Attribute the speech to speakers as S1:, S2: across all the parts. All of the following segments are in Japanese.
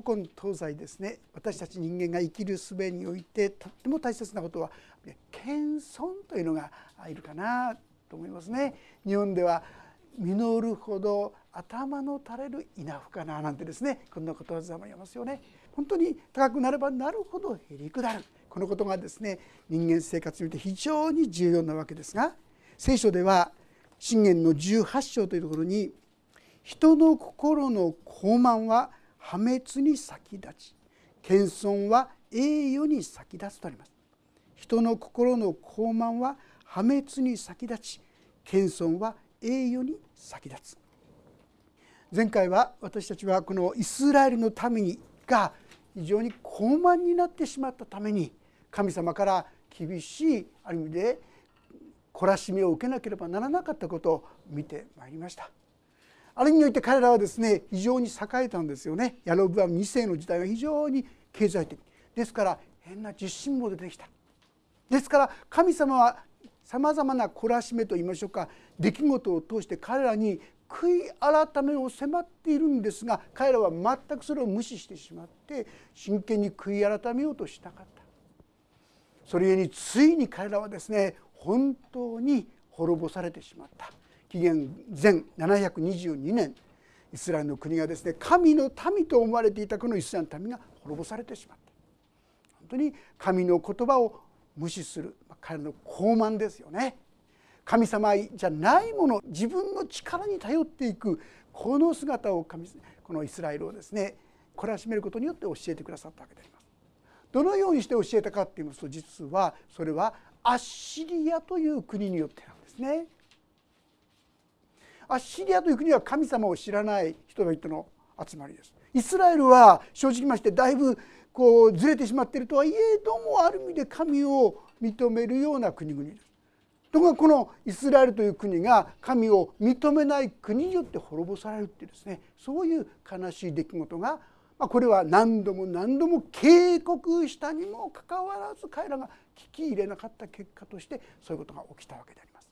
S1: 古今東西ですね私たち人間が生きる術においてとっても大切なことは謙遜というのがいるかなと思いますね。日本では実るほど頭の垂れる稲穂かななんてですねこんなことわざも言いますよね。本当に高くなればなるほどへりくだるこのことがですね人間生活において非常に重要なわけですが聖書では信玄の18章というところに人の心の高慢は破滅に先立ち謙遜は栄誉に先立つとあります。人の心の高慢は破滅に先立ち謙遜は栄誉に先立つ。前回は私たちはこのイスラエルの民が非常に高慢になってしまったために神様から厳しいある意味で懲らしめを受けなければならなかったことを見てまいりました。ある意味において彼らはですね非常に栄えたんですよね。ヤロブアム2世の時代は非常に経済的。ですから変な自信も出てきた。ですから神様はさまざまな懲らしめといいましょうか出来事を通して彼らに悔い改めを迫っているんですが彼らは全くそれを無視してしまって真剣に悔い改めようとしなかった。それゆえについに彼らはですね本当に滅ぼされてしまった。紀元前722年イスラエルの国がですね神の民と思われていたこのイスラエルの民が滅ぼされてしまった本当に神の言葉を無視する彼の傲慢ですよね神様じゃないもの自分の力に頼っていくこの姿を神このイスラエルをですね懲らしめることによって教えてくださったわけであります。どのようにして教えたかっていいますと実はそれはアッシリアという国によってなんですね。アッシリアという国は神様を知らない人々の集まりです。イスラエルは正直ましてだいぶこうずれてしまっているとはいえどもある意味で神を認めるような国々です。ところがこのイスラエルという国が神を認めない国によって滅ぼされるっていうですねそういう悲しい出来事が、これは何度も何度も警告したにもかかわらず彼らが聞き入れなかった結果としてそういうことが起きたわけであります。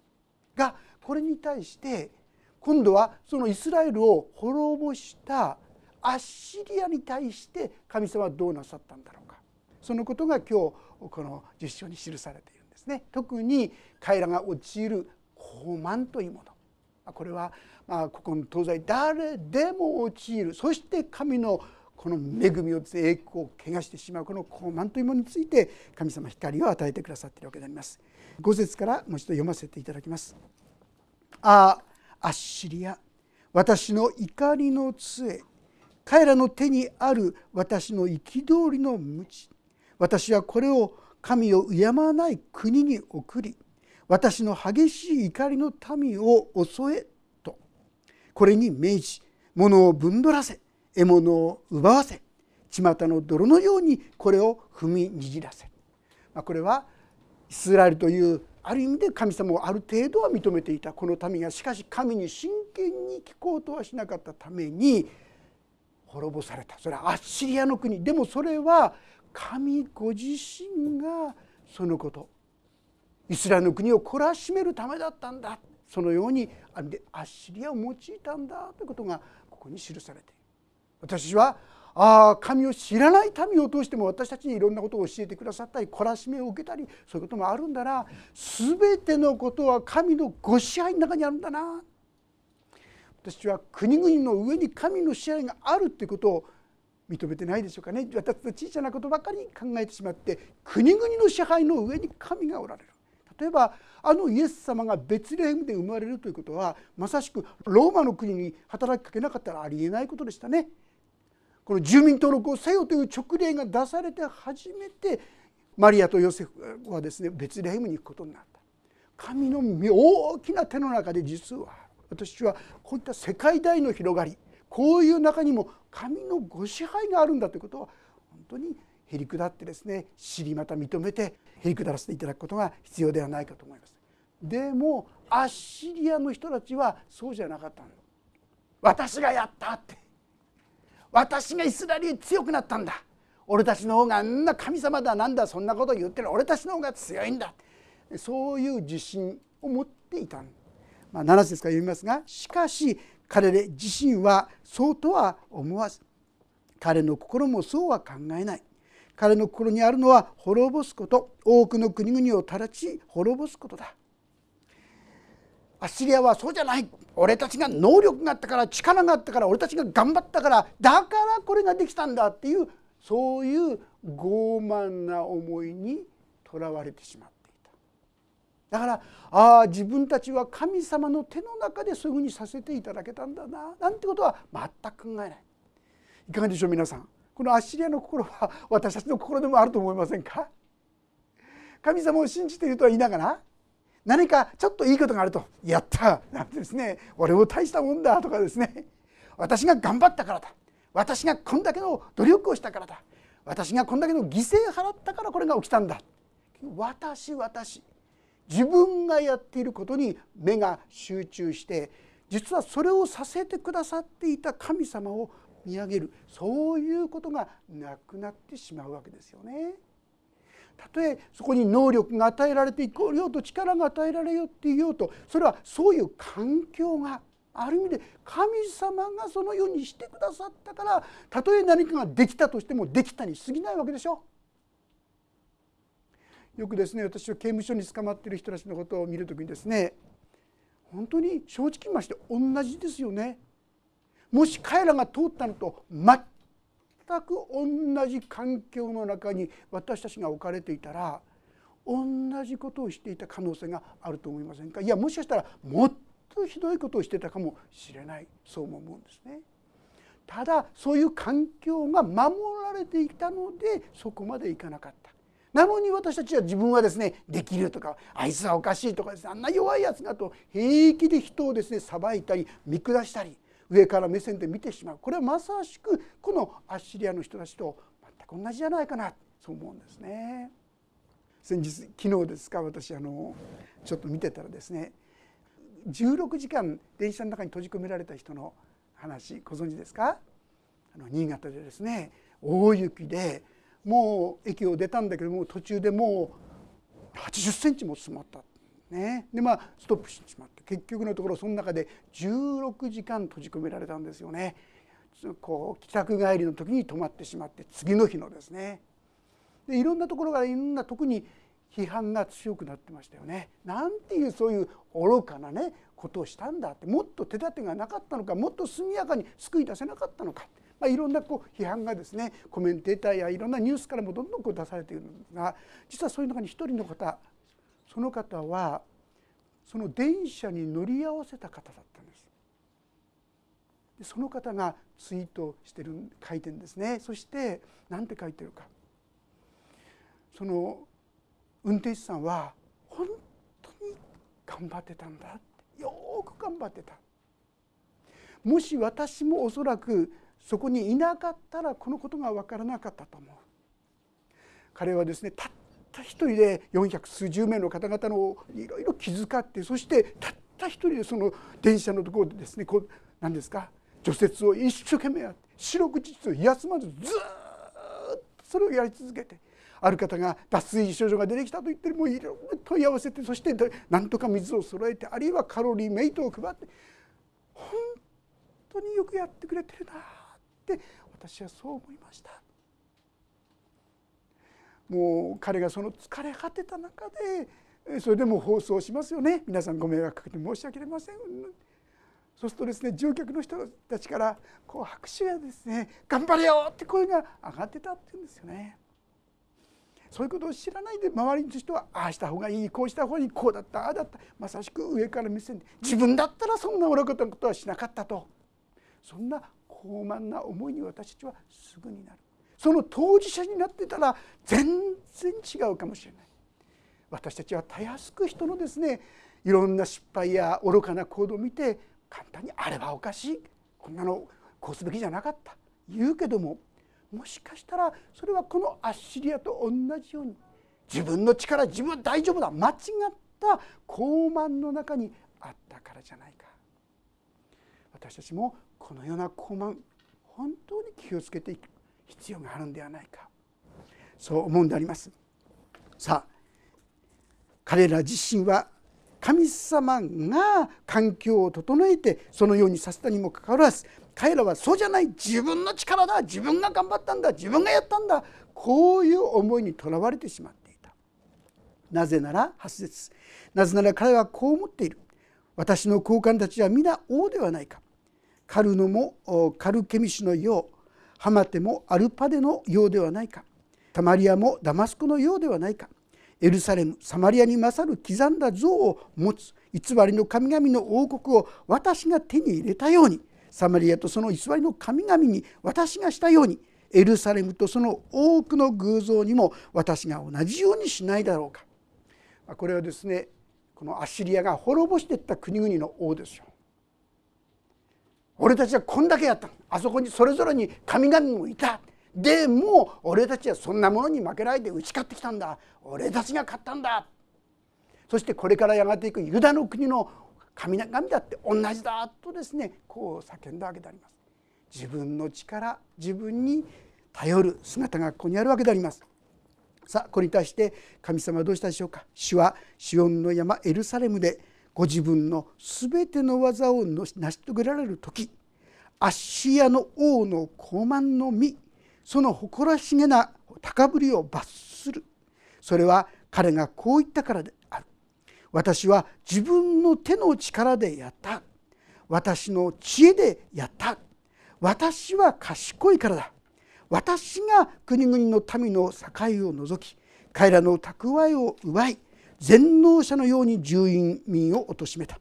S1: がこれに対して今度はそのイスラエルを滅ぼしたアッシリアに対して神様はどうなさったんだろうかそのことが今日この実証に記されているん。ですね特に彼らが陥る傲慢というものこれはまあここの東西誰でも陥るそして神のこの恵みを栄光を汚してしまうこの傲慢というものについて神様光を与えてくださっているわけであります。5節からもう一度読ませていただきます。ああアッシリア私の怒りの杖。彼らの手にある私の憤りの鞭。私はこれを神を敬わない国に送り。私の激しい怒りの民を襲え。と。これに命じ物をぶんどらせ。獲物を奪わせ。巷の泥のようにこれを踏みにじらせ、まあ、これはイスラエルというある意味で神様をある程度は認めていたこの民がしかし神に真剣に聞こうとはしなかったために滅ぼされた。それはアッシリアの国。でもそれは神ご自身がそのこと。イスラエルの国を懲らしめるためだったんだ。そのようにアッシリアを用いたんだということがここに記されている。私はああ神を知らない民を通しても私たちにいろんなことを教えてくださったり懲らしめを受けたりそういうこともあるんだな。全てのことは神のご支配の中にあるんだな。私は国々の上に神の支配があるっていうことを認めてないでしょうかね。私たちの小さなことばかり考えてしまって国々の支配の上に神がおられる。例えばあのイエス様がベツレヘムで生まれるということはまさしくローマの国に働きかけなかったらありえないことでしたね。この住民登録をせよという直令が出されて初めてマリアとヨセフはですねベツレヘムに行くことになった。神の大きな手の中で実は私はこういった世界大の広がりこういう中にも神のご支配があるんだということを本当にへりくだってですね知りまた認めてへりくだらせていただくことが必要ではないかと思います。でもアッシリアの人たちはそうじゃなかったの。私がやったって私がイスラエルに強くなったんだ。俺たちの方があんな神様だなんだ。そんなこと言ってる。俺たちの方が強いんだ。そういう自信を持っていたまあ、7節から読みますがしかし彼自身はそうとは思わず彼の心もそうは考えない。彼の心にあるのは滅ぼすこと。多くの国々を直ち滅ぼすことだ。アッシリアはそうじゃない。俺たちが能力があったから力があったから俺たちが頑張ったからだからこれができたんだっていうそういう傲慢な思いにとらわれてしまっていた。だからああ自分たちは神様の手の中でそういうふうにさせていただけたんだな。なんてことは全く考えない。いかがでしょう皆さん。このアッシリアの心は私たちの心でもあると思いませんか？神様を信じているとは言いながら何かちょっといいことがあると「やった!」なんてですね「俺も大したもんだ」とかですね「私が頑張ったからだ」「私がこんだけの努力をしたからだ」「私がこんだけの犠牲払ったからこれが起きたんだ」私私自分がやっていることに目が集中して実はそれをさせてくださっていた神様を見上げるそういうことがなくなってしまうわけですよね。たとえそこに能力が与えられていこうようと力が与えられようっていようとそれはそういう環境がある意味で神様がそのようにしてくださったからたとえ何かができたとしてもできたに過ぎないわけでしょ。よくですね私は刑務所に捕まっている人たちのことを見る時にですね本当に正直言いまして同じですよね。もし彼らが通ったのと全全く同じ環境の中に私たちが置かれていたら同じことをしていた可能性があると思いませんか？いやもしかしたらもっとひどいことをしてたかもしれないそうも思うんですね。ただそういう環境が守られていたのでそこまでいかなかった。なのに私たちは自分はですねできるとかあいつはおかしいとかですねあんな弱いやつだと平気で人をですね裁いたり見下したり上から目線で見てしまう。これはまさしくこのアッシリアの人たちと全く同じじゃないかな。そう思うんですね。先日昨日ですか私あのちょっと見てたらですね16時間電車の中に閉じ込められた人の話ご存知ですか？あの新潟でですね大雪でもう駅を出たんだけども途中でもう80センチも積もった。ね、でまあストップしてしまって結局のところその中で16時間閉じ込められたんですよね。こう帰宅帰りの時に泊まってしまって次の日のですねでいろんなところからいろんな特に批判が強くなってましたよね。なんていうそういう愚かなねことをしたんだってもっと手立てがなかったのかもっと速やかに救い出せなかったのか、まあ、いろんなこう批判がですねコメンテーターやいろんなニュースからもどんどんこう出されているんですが実はそういう中に一人の方その方はその電車に乗り合わせた方だったんです。でその方がツイートしてる書いてるんですね。そして何て書いてるか。その運転手さんは本当に頑張ってたんだって。よく頑張ってた。もし私もおそらくそこにいなかったらこのことが分からなかったと思う。彼はですねたった一人で四百数十名の方々のいろいろ気遣ってそしてたった一人でその電車のところでですねこう何ですか除雪を一生懸命やって四六時中休まずずっとそれをやり続けてある方が脱水症状が出てきたと言ってもういろいろ問い合わせてそしてなんとか水を揃えてあるいはカロリーメイトを配って本当によくやってくれてるなって私はそう思いました。もう彼がその疲れ果てた中でそれでも放送しますよね皆さんご迷惑かけて申し訳ありませんそうするとですね乗客の人たちからこう拍手やですね「頑張れよ!」って声が上がってたって言うんですよね。そういうことを知らないで周りの人はああした方がいいこうした方がいいこうだったああだったまさしく上から目線で自分だったらそんな愚かなことはしなかったとそんな高慢な思いに私たちはすぐになる。その当事者になってたら全然違うかもしれない。私たちはたやすく人のですねいろんな失敗や愚かな行動を見て簡単にあれはおかしいこんなのこうすべきじゃなかった言うけどももしかしたらそれはこのアッシリアと同じように自分の力自分は大丈夫だ間違った傲慢の中にあったからじゃないか。私たちもこのような傲慢本当に気をつけていく。必要があるんではないか。そう思うんであります。さあ彼ら自身は神様が環境を整えてそのようにさせたにもかかわらず彼らはそうじゃない自分の力だ自分が頑張ったんだ自分がやったんだこういう思いにとらわれてしまっていた。なぜなら8節。なぜなら彼はこう思っている。私の高官たちは皆王ではないか。カルノもカルケミシのようハマテもアルパデのようではないか。タマリアもダマスコのようではないか。エルサレムサマリアに勝る刻んだ像を持つ偽りの神々の王国を私が手に入れたように。サマリアとその偽りの神々に私がしたように。エルサレムとその多くの偶像にも私が同じようにしないだろうか。これはですねこのアッシリアが滅ぼしていった国々の王ですよ。俺たちはこんだけやった。あそこにそれぞれに神々もいた。でも俺たちはそんなものに負けないで打ち勝ってきたんだ。俺たちが勝ったんだ。そしてこれからやがていくユダの国の神々だって。同じだとですねこう叫んだわけであります。自分の力自分に頼る姿がここにあるわけであります。さあこれに対して神様はどうしたでしょうか。主はシオンの山エルサレムでご自分の全ての技を成し遂げられる時アッシアの王の高慢の実その誇らしげな高ぶりを罰する。それは彼がこう言ったからである。私は自分の手の力でやった。私の知恵でやった。私は賢いからだ。私が国々の民の境を除き彼らの蓄えを奪い全能者のように住民を貶めた。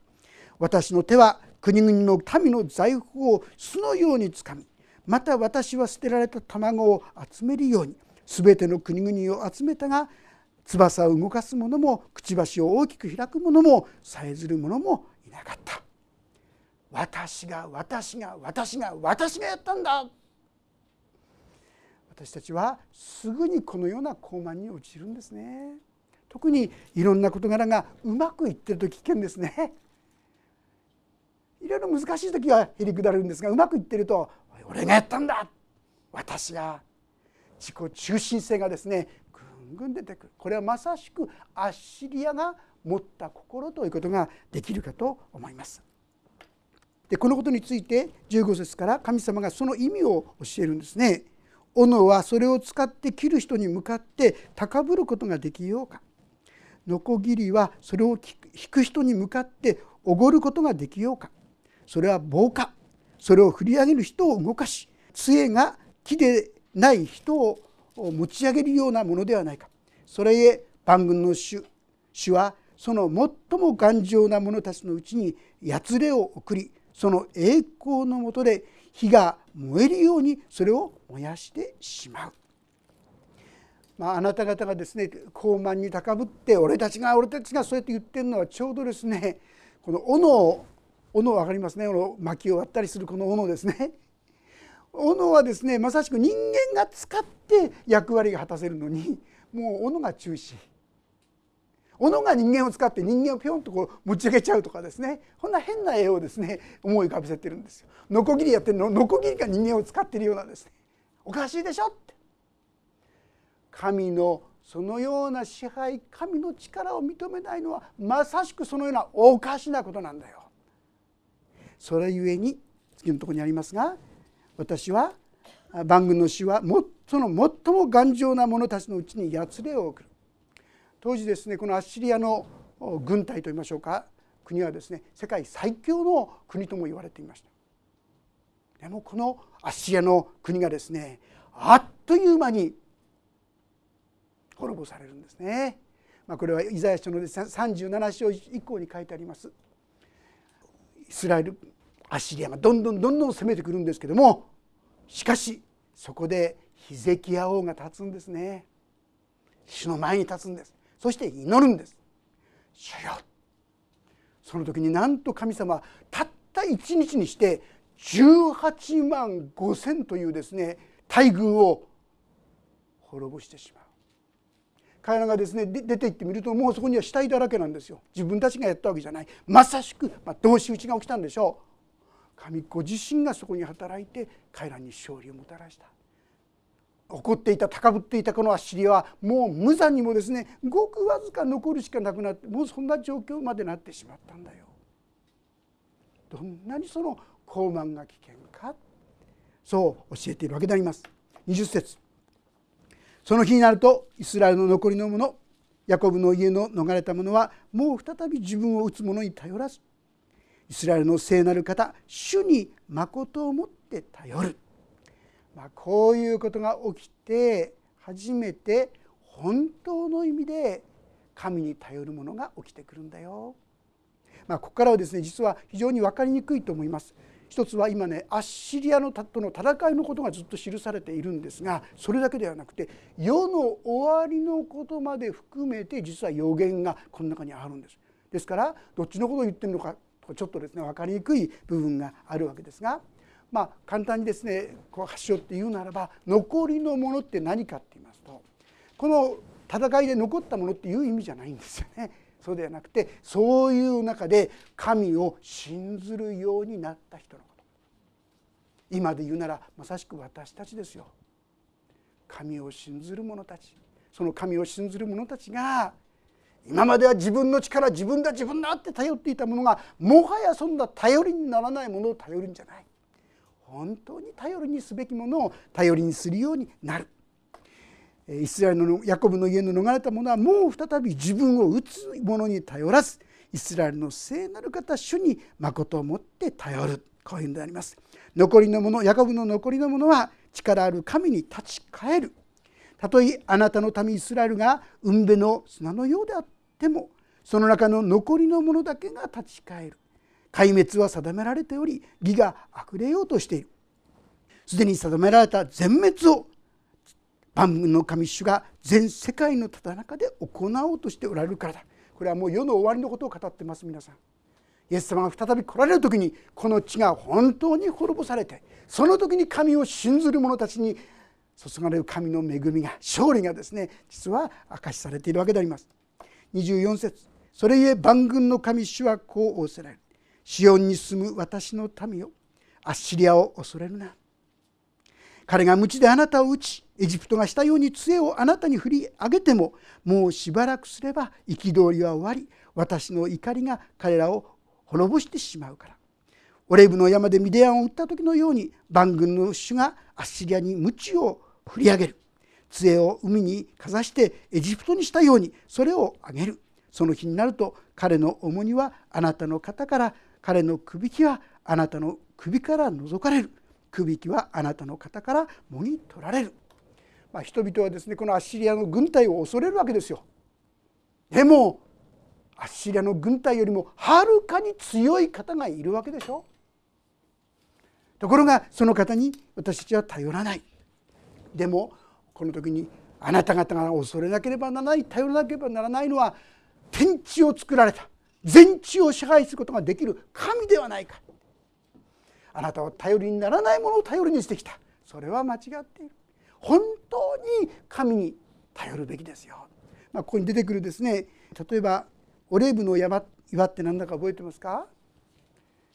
S1: 私の手は国々の民の財宝を巣のようにつかみまた私は捨てられた卵を集めるように全ての国々を集めたが翼を動かす者もくちばしを大きく開く者もさえずる者もいなかった。私が私が私が私がやったんだ。私たちはすぐにこのような高慢に陥るんですね。特にいろんな事柄がうまくいってると危険ですね いろいろ難しい時はへりくだるんですがうまくいってると「俺がやったんだ!」私が自己中心性がですねぐんぐん出てくるこれはまさしくアッシリアが持った心ということができるかと思います。でこのことについて15節から神様がその意味を教えるんですね。斧はそれを使って切る人に向かって高ぶることができようかノコギリはそれを引く人に向かっておごることができようか。それは棒かそれを振り上げる人を動かし杖が木でない人を持ち上げるようなものではないか。それへ万軍の主主はその最も頑丈な者たちのうちにやつれを送りその栄光のもとで火が燃えるようにそれを燃やしてしまう。まあ、あなた方がですね高慢に高ぶって俺たちが俺たちがそうやって言ってるのはちょうどですねこの斧を斧分かりますね。この薪を割ったりするこの斧ですね。斧はですねまさしく人間が使って役割が果たせるのにもう斧が中止。斧が人間を使って人間をぴょんとこう持ち上げちゃうとかですね。こんな変な絵をですね思い浮かべせてるんですよ。ノコギリやってるのノコギリが人間を使ってるようなですね。おかしいでしょって。神のそのような支配神の力を認めないのはまさしくそのようなおかしなことなんだよ。それゆえに次のとこにありますが私は万軍の死はその最も頑丈な者たちのうちにやつれを送る当時ですねこのアッシリアの軍隊といいましょうか国はですね世界最強の国とも言われていましたでもこのアッシリアの国がですねあっという間に滅ぼされるんですね、まあ、これはイザヤ書の37章以降に書いてあります。イスラエルアッシリアがどんどんどんどん攻めてくるんですけどもしかしそこでヒゼキヤ王が立つんですね。主の前に立つんです。そして祈るんです。主よ。その時になんと神様たった一日にして18万5千というですね大軍を滅ぼしてしまう。彼らがですね出て行ってみるともうそこには死体だらけなんですよ。自分たちがやったわけじゃない。まさしく、まあ、同士討ちが起きたんでしょう。神ご自身がそこに働いて彼らに勝利をもたらした。怒っていた高ぶっていたこのアッシリアはもう無残にもですねごくわずか残るしかなくなってもうそんな状況までなってしまったんだよ。どんなにその高慢が危険か。そう教えているわけであります。20節。その日になるとイスラエルの残りの者ヤコブの家の逃れた者はもう再び自分を打つ者に頼らずイスラエルの聖なる方主に誠をもって頼る、まあ、こういうことが起きて初めて本当の意味で神に頼るものが起きてくるんだよ。まあ、ここからはですね実は非常に分かりにくいと思います。一つは今ねアッシリアのとの戦いのことがずっと記されているんですがそれだけではなくて世の終わりのことまで含めて実は予言がこの中にあるんです。ですからどっちのことを言ってるのかちょっとですね分かりにくい部分があるわけですが、まあ、簡単にですねこう発祥って言うならば残りのものって何かって言いますとこの戦いで残ったものっていう意味じゃないんですよね。そうではなくてそういう中で神を信ずるようになった人のこと。今で言うならまさしく私たちですよ。神を信ずる者たち。その神を信ずる者たちが今までは自分の力自分だ自分だって頼っていたものがもはやそんな頼りにならないものを頼るんじゃない。本当に頼りにすべきものを頼りにするようになる。イスラエルのヤコブの家の逃れた者はもう再び自分を打つ者に頼らずイスラエルの聖なる方主に誠をもって頼る。こういうのであります。残りの者ヤコブの残りの者は力ある神に立ち返る。たとえあなたの民イスラエルが海辺の砂のようであってもその中の残りの者だけが立ち返る。壊滅は定められており義があふれようとしている。すでに定められた全滅を万軍の神主が全世界のただ中で行おうとしておられるからだ。これはもう世の終わりのことを語ってます皆さん。イエス様が再び来られる時にこの地が本当に滅ぼされてその時に神を信ずる者たちに注がれる神の恵みが勝利がですね実は明かしされているわけであります。24節それゆえ万軍の神主はこう仰せられる。シオンに住む私の民よアッシリアを恐れるな。彼が鞭であなたを打ちエジプトがしたように杖をあなたに振り上げてももうしばらくすれば憤りは終わり。私の怒りが彼らを滅ぼしてしまうから。オレブの山でミディアンを撃った時のように万軍の主がアッシリアに鞭を振り上げる。杖を海にかざしてエジプトにしたように。それをあげる。その日になると彼の重荷はあなたの肩から彼のくびきはあなたの首から覗かれる。くびきはあなたの肩からもぎ取られる、まあ、人々はですねこのアッシリアの軍隊を恐れるわけですよ。でもアッシリアの軍隊よりもはるかに強い方がいるわけでしょ。ところがその方に私たちは頼らない。でもこの時にあなた方が恐れなければならない頼らなければならないのは天地を作られた全地を支配することができる神ではないか。あなたは頼りにならないものを頼りにしてきた。それは間違っている。本当に神に頼るべきですよ、まあ、ここに出てくるですね例えばオレーブの山岩って何だか覚えてますか？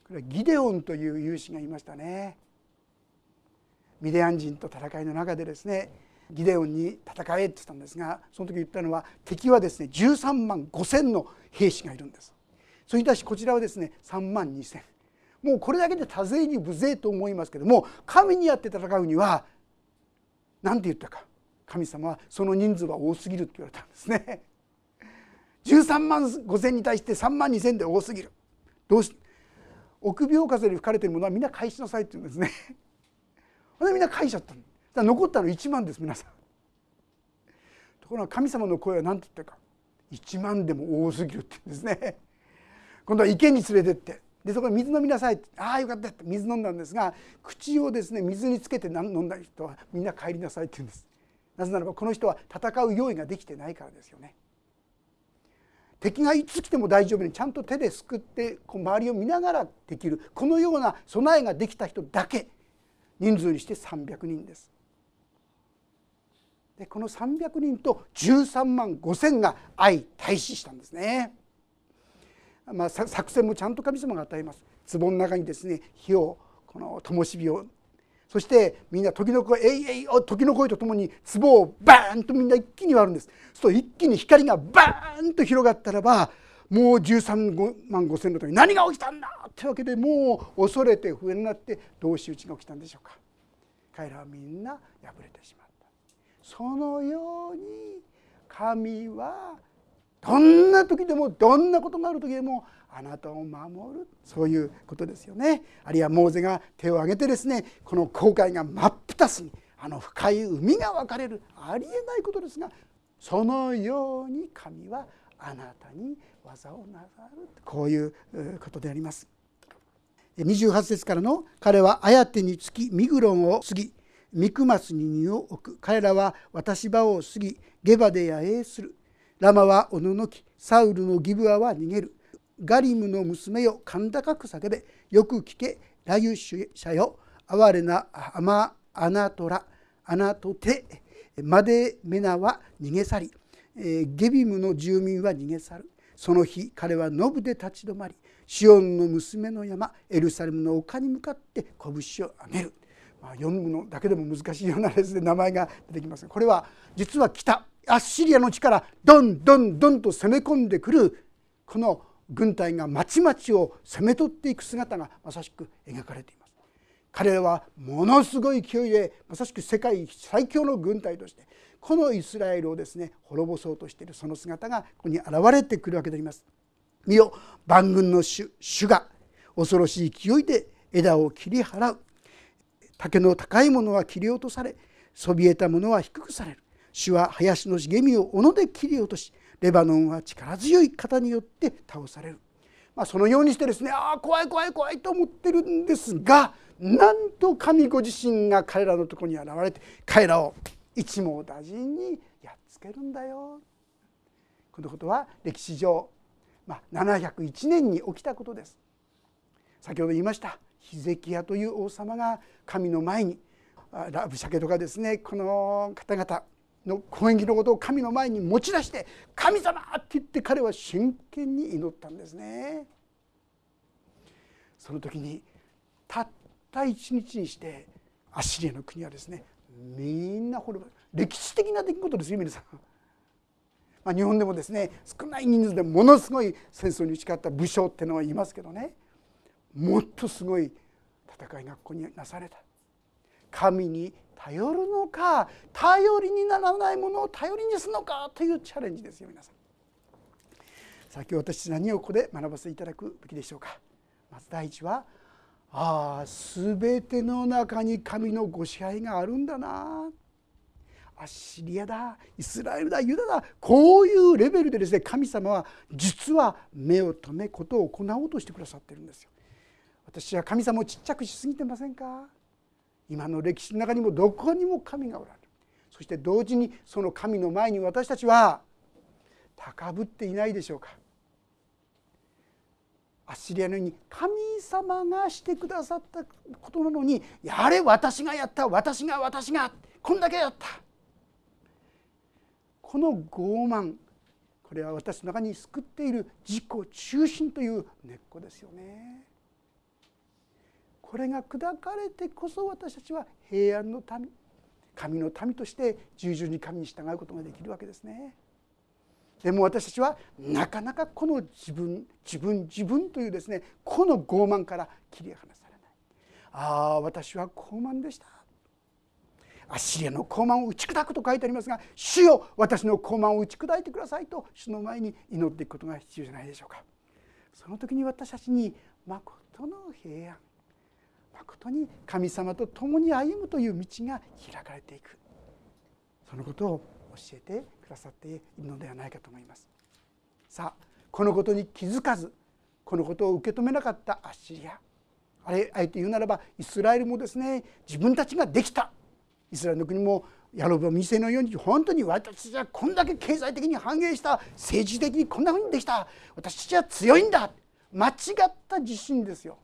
S1: これはギデオンという勇士がいましたね。ミディアン人と戦いの中でですねギデオンに戦えって言ったんですがその時言ったのは敵はですね13万5,000の兵士がいるんです。それに対しこちらはですね3万2,000もうこれだけで多勢に無勢と思いますけども神にやって戦うには何て言ったか神様はその人数は多すぎるって言われたんですね。13万5千に対して3万2千で多すぎる。どうし臆病風に吹かれてるものはみんな返しなさいって言うんですね。ほんでみんな返しちゃっただ残ったの1万です皆さん。ところが神様の声は何て言ったか1万でも多すぎるって言うんですね。今度は池に連れてってでそこで水飲みなさいってああよかったって水飲んだんですが口をですね水につけて飲んだ人はみんな帰りなさいって言うんです。なぜならばこの人は戦う用意ができてないからですよね。敵がいつ来ても大丈夫にちゃんと手ですくってこう周りを見ながらできるこのような備えができた人だけ人数にして300人です。でこの300人と13万5千が相対視したんですね。まあ、作戦もちゃんと神様が与えます。壺の中にですね火をこの灯火を。そしてみんな時の声「えいえい時の声」とともに壺をバーンとみんな一気に割るんです。そうと一気に光がバーンと広がったらばもう13万5千の時に何が起きたんだってわけでもう恐れて不安になって同士討ちが起きたんでしょうか。彼らはみんな敗れてしまった。そのように神はどんな時でもどんなことがある時でもあなたを守る。そういうことですよね。あるいはモーゼが手を挙げてですねこの航海が真っ二つにあの深い海が分かれる。ありえないことですがそのように神はあなたに技をなさる。こういうことであります。28節からの「彼は綾手につきミグロンを過ぎミクマスに荷を置く。彼らは私場を過ぎゲバで野営する。ラマはおののきサウルのギブアは逃げる。ガリムの娘よ甲高く叫べ。よく聞けラユシュ者よ。哀れなアマアナトラアナトテマデメナは逃げ去り。ゲビムの住民は逃げ去る。その日彼はノブで立ち止まりシオンの娘の山エルサレムの丘に向かって拳を上げる、まあ、読むのだけでも難しいようなですね名前が出てきますこれは実は北アッシリアの地からどんどんどんと攻め込んでくるこの軍隊が町々を攻め取っていく姿がまさしく描かれています。彼らはものすごい勢いでまさしく世界最強の軍隊としてこのイスラエルをですね滅ぼそうとしているその姿がここに現れてくるわけであります。見よ万軍の主主が恐ろしい勢いで枝を切り払う竹の高いものは切り落とされそびえたものは低くされる主は林の茂みを斧で切り落としレバノンは力強い方によって倒される、まあ、そのようにしてですねああ怖い怖い怖いと思ってるんですがなんと神ご自身が彼らのところに現れて彼らを一網打尽にやっつけるんだよ。このことは歴史上、まあ、701年に起きたことです。先ほど言いましたヒゼキヤという王様が神の前にラブシャケとかですねこの方々の攻撃のことを神の前に持ち出して「神様!」って言って彼は真剣に祈ったんですね。その時にたった一日にしてアッシリアの国はですねみんな滅ぶ歴史的な出来事ですよ皆さん。まあ、日本でもですね少ない人数でものすごい戦争に打ち勝った武将ってのはいますけどねもっとすごい戦いがここになされた神に頼るのか頼りにならないものを頼りにするのかというチャレンジですよ皆さん。さあ今日私何をここで学ばせていただくべきでしょうか。まず第一はああ全ての中に神のご支配があるんだなアッシリアだイスラエルだユダだこういうレベルでですね神様は実は目を留めことを行おうとしてくださってるんですよ。私は神様をちっちゃくしすぎてませんか？今の歴史の中にもどこにも神がおられるそして同時にその神の前に私たちは高ぶっていないでしょうか。アッシリアのように神様がしてくださったことなのにやれ私がやった私が私がこんだけやった。この傲慢これは私の中に救っている自己中心という根っこですよね。これが砕かれてこそ私たちは平安の民神の民として従順に神に従うことができるわけですね。でも私たちはなかなかこの自分自分自分というですねこの傲慢から切り離されない。ああ私は傲慢でした。アッシリアの傲慢を打ち砕くと書いてありますが主よ私の傲慢を打ち砕いてくださいと主の前に祈っていくことが必要じゃないでしょうか。その時に私たちに誠の平安誠に神様と共に歩むという道が開かれていく。そのことを教えてくださっているのではないかと思います。さあこのことに気づかずこのことを受け止めなかったアッシリア。あれあえて言うならばイスラエルもですね自分たちができた。イスラエルの国もヤロブは店のように本当に私たちはこんだけ経済的に繁栄した。政治的にこんなふうにできた。私たちは強いんだ。間違った自信ですよ。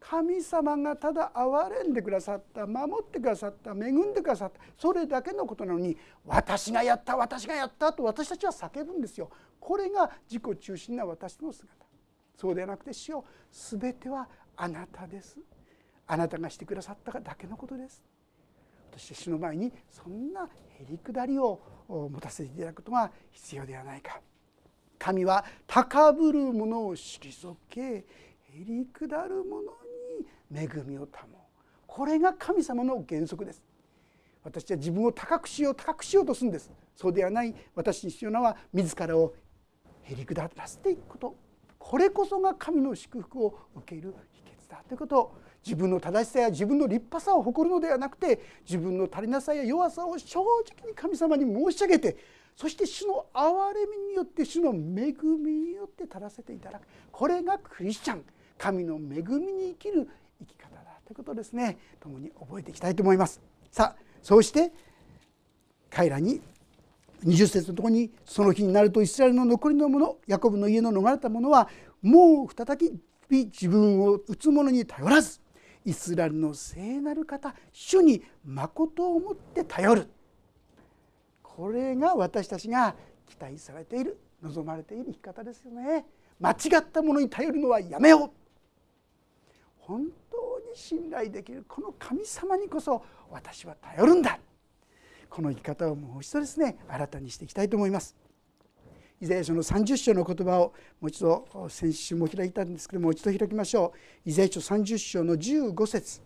S1: 神様がただ憐れんでくださった守ってくださった恵んでくださったそれだけのことなのに私がやった私がやったと私たちは叫ぶんですよ。これが自己中心な私の姿。そうではなくて主よ全てはあなたです。あなたがしてくださっただけのことです。私は主の前にそんなへりくだりを持たせていただくことが必要ではないか。神は高ぶる者を退けへりくだる者恵みを保これが神様の原則です。私は自分を高くしよう高くしようとするんです。そうではない私に必要なのは自らをへり下らせていくこと。これこそが神の祝福を受ける秘訣だということ。を自分の正しさや自分の立派さを誇るのではなくて自分の足りなさや弱さを正直に神様に申し上げてそして主の憐れみによって主の恵みによって足らせていただく。これがクリスチャン。神の恵みに生きる生き方だ。ということですね共に覚えていきたいと思います。さあそうして彼らに20節のところにその日になるとイスラエルの残りの者ヤコブの家の逃れた者はもう再び自分を打つ者に頼らずイスラエルの聖なる方主に誠をもって頼る。これが私たちが期待されている望まれている生き方ですよね。間違ったものに頼るのはやめよう。本当に信頼できるこの神様にこそ私は頼るんだ。この生き方をもう一度ですね新たにしていきたいと思います。イザヤ書の30章の言葉をもう一度先週も開いたんですけどもう一度開きましょう。イザヤ書30章の15節。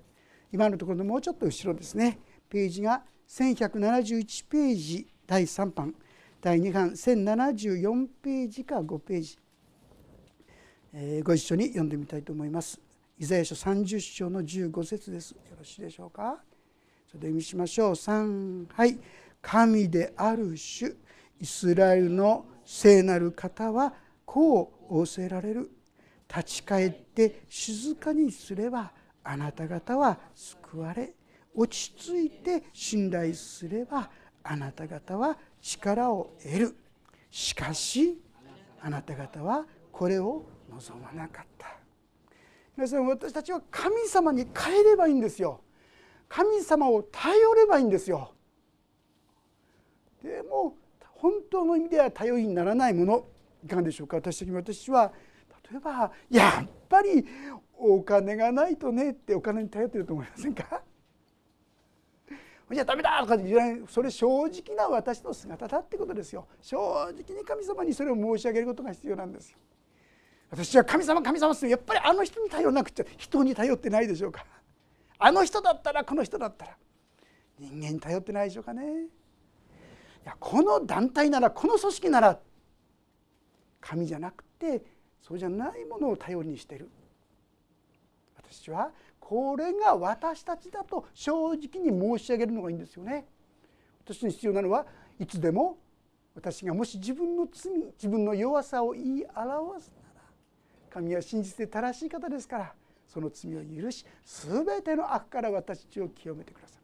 S1: 今のところのもうちょっと後ろですね。ページが1171ページ第3版。第2版1074ページか5ページ、えー、ご一緒に読んでみたいと思います。イザヤ書30章の15節です。よろしいでしょうか？それで読みしましょう。3はい。神である主イスラエルの聖なる方はこう仰せられる。立ち返って静かにすればあなた方は救われ。落ち着いて信頼すればあなた方は力を得る。しかしあなた方はこれを望まなかった。皆さん私たちは神様に変えればいいんですよ。神様を頼ればいいんですよ。でも本当の意味では頼りにならないものいかがでしょうか？私的に私は例えばやっぱりお金がないとねってお金に頼ってると思いませんか？じゃあダメだとか言わないそれ正直な私の姿だってことですよ正直に神様にそれを申し上げることが必要なんですよ私は神様神様ってやっぱりあの人に頼らなくちゃ人に頼ってないでしょうか。あの人だったらこの人だったら。人間に頼ってないでしょうかね。いやこの団体ならこの組織なら神じゃなくてそうじゃないものを頼りにしてる。私はこれが私たちだと正直に申し上げるのがいいんですよね。私に必要なのはいつでも私がもし自分の罪自分の弱さを言い表す神は真実で正しい方ですからその罪を許し全ての悪から私たちを清めてください。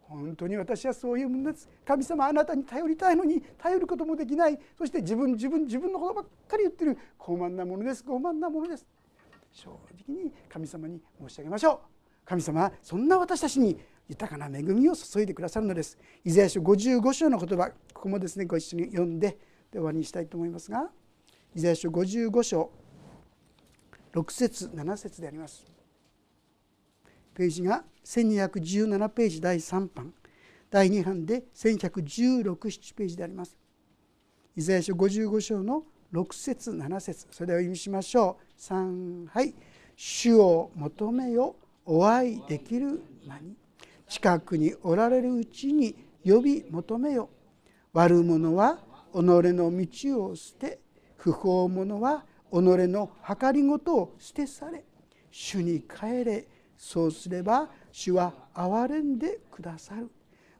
S1: 本当に私はそういうものです。神様あなたに頼りたいのに頼ることもできない。そして自分自分自分のことばっかり言ってる。傲慢なものです。傲慢なものです。正直に神様に申し上げましょう。神様はそんな私たちに豊かな恵みを注いでくださるのです。イザヤ書55章の言葉ここもですねご一緒に読んでで終わりにしたいと思いますがイザヤ書55章6節7節であります。ページが1217ページ第3版。第2版で11167ページであります。イザヤ書55章の6節7節。それではお読みしましょう。3はい「主を求めよお会いできる間に。近くにおられるうちに呼び求めよ。悪者は己の道を捨て不法者は己の計りごとを捨て去れ。主に帰れ。そうすれば主は憐れんでくださる。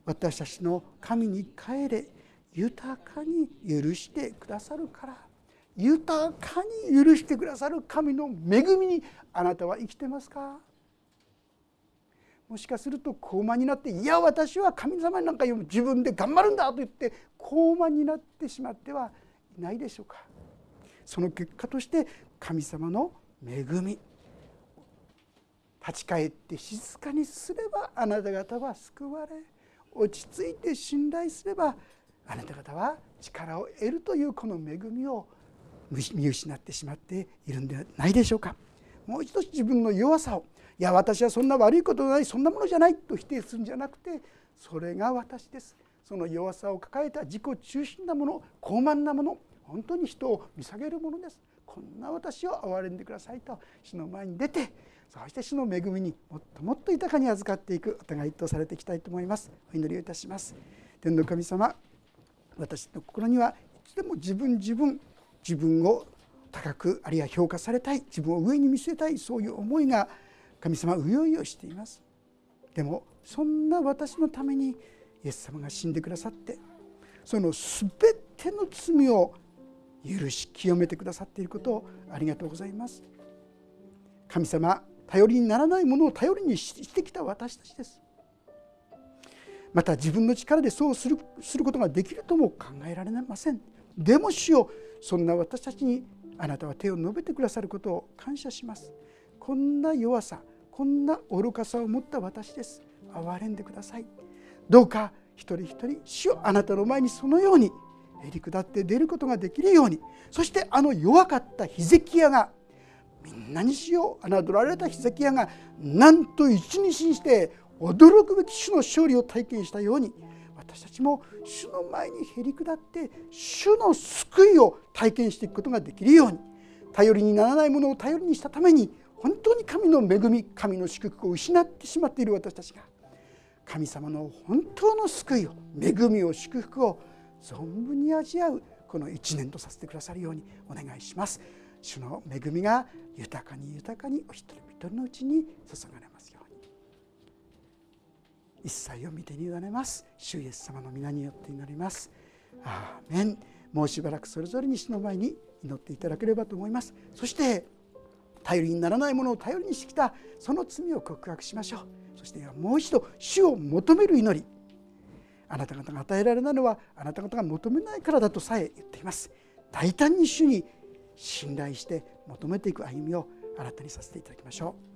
S1: 私たちの神に帰れ。豊かに許してくださるから。豊かに許してくださる神の恵みにあなたは生きてますか？もしかすると高慢になっていや私は神様になんか自分で頑張るんだと言って高慢になってしまってはいないでしょうか？その結果として神様の恵み立ち返って静かにすればあなた方は救われ落ち着いて信頼すればあなた方は力を得るというこの恵みを見失ってしまっているんではないでしょうか。もう一度自分の弱さをいや私はそんな悪いことないそんなものじゃないと否定するんじゃなくてそれが私です。その弱さを抱えた自己中心なもの傲慢なもの本当に人を見下げるものです。こんな私を憐れんでくださいと死の前に出てそして主の恵みにもっともっと豊かに預かっていくお互い一等されていきたいと思います。お祈りをいたします。天の神様私の心にはいつでも自分自分自分を高くあるいは評価されたい自分を上に見せたいそういう思いが神様うよいよしています。でもそんな私のためにイエス様が死んでくださってその全ての罪を許し清めてくださっていることをありがとうございます。神様頼りにならないものを頼りにしてきた私たちです。また自分の力でそうするすることができるとも考えられません。でも主よそんな私たちにあなたは手を述べてくださることを感謝します。こんな弱さこんな愚かさを持った私です。憐れんでください。どうか一人一人主よあなたの前にそのようにへり下って出ることができるように。そしてあの弱かったヒゼキヤがみんなにしよう侮られたヒゼキヤがなんと一日にして驚くべき主の勝利を体験したように私たちも主の前にへり下って主の救いを体験していくことができるように頼りにならないものを頼りにしたために本当に神の恵み神の祝福を失ってしまっている私たちが神様の本当の救いを恵みを祝福を存分に味わうこの一年とさせてくださるようにお願いします。主の恵みが豊かに豊かにお一人一人のうちに注がれますように。一切を見てに委ねます。主イエス様の皆によって祈ります。アーメン。もうしばらくそれぞれに主の前に祈っていただければと思います。そして頼りにならないものを頼りにしてきた。その罪を告白しましょう。そしてもう一度主を求める祈り。あなた方が与えられないのはあなた方が求めないからだとさえ言っています。大胆に主に信頼して求めていく歩みを新たにさせていただきましょう。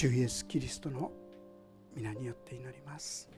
S1: 主イエス・キリストの皆によって祈ります。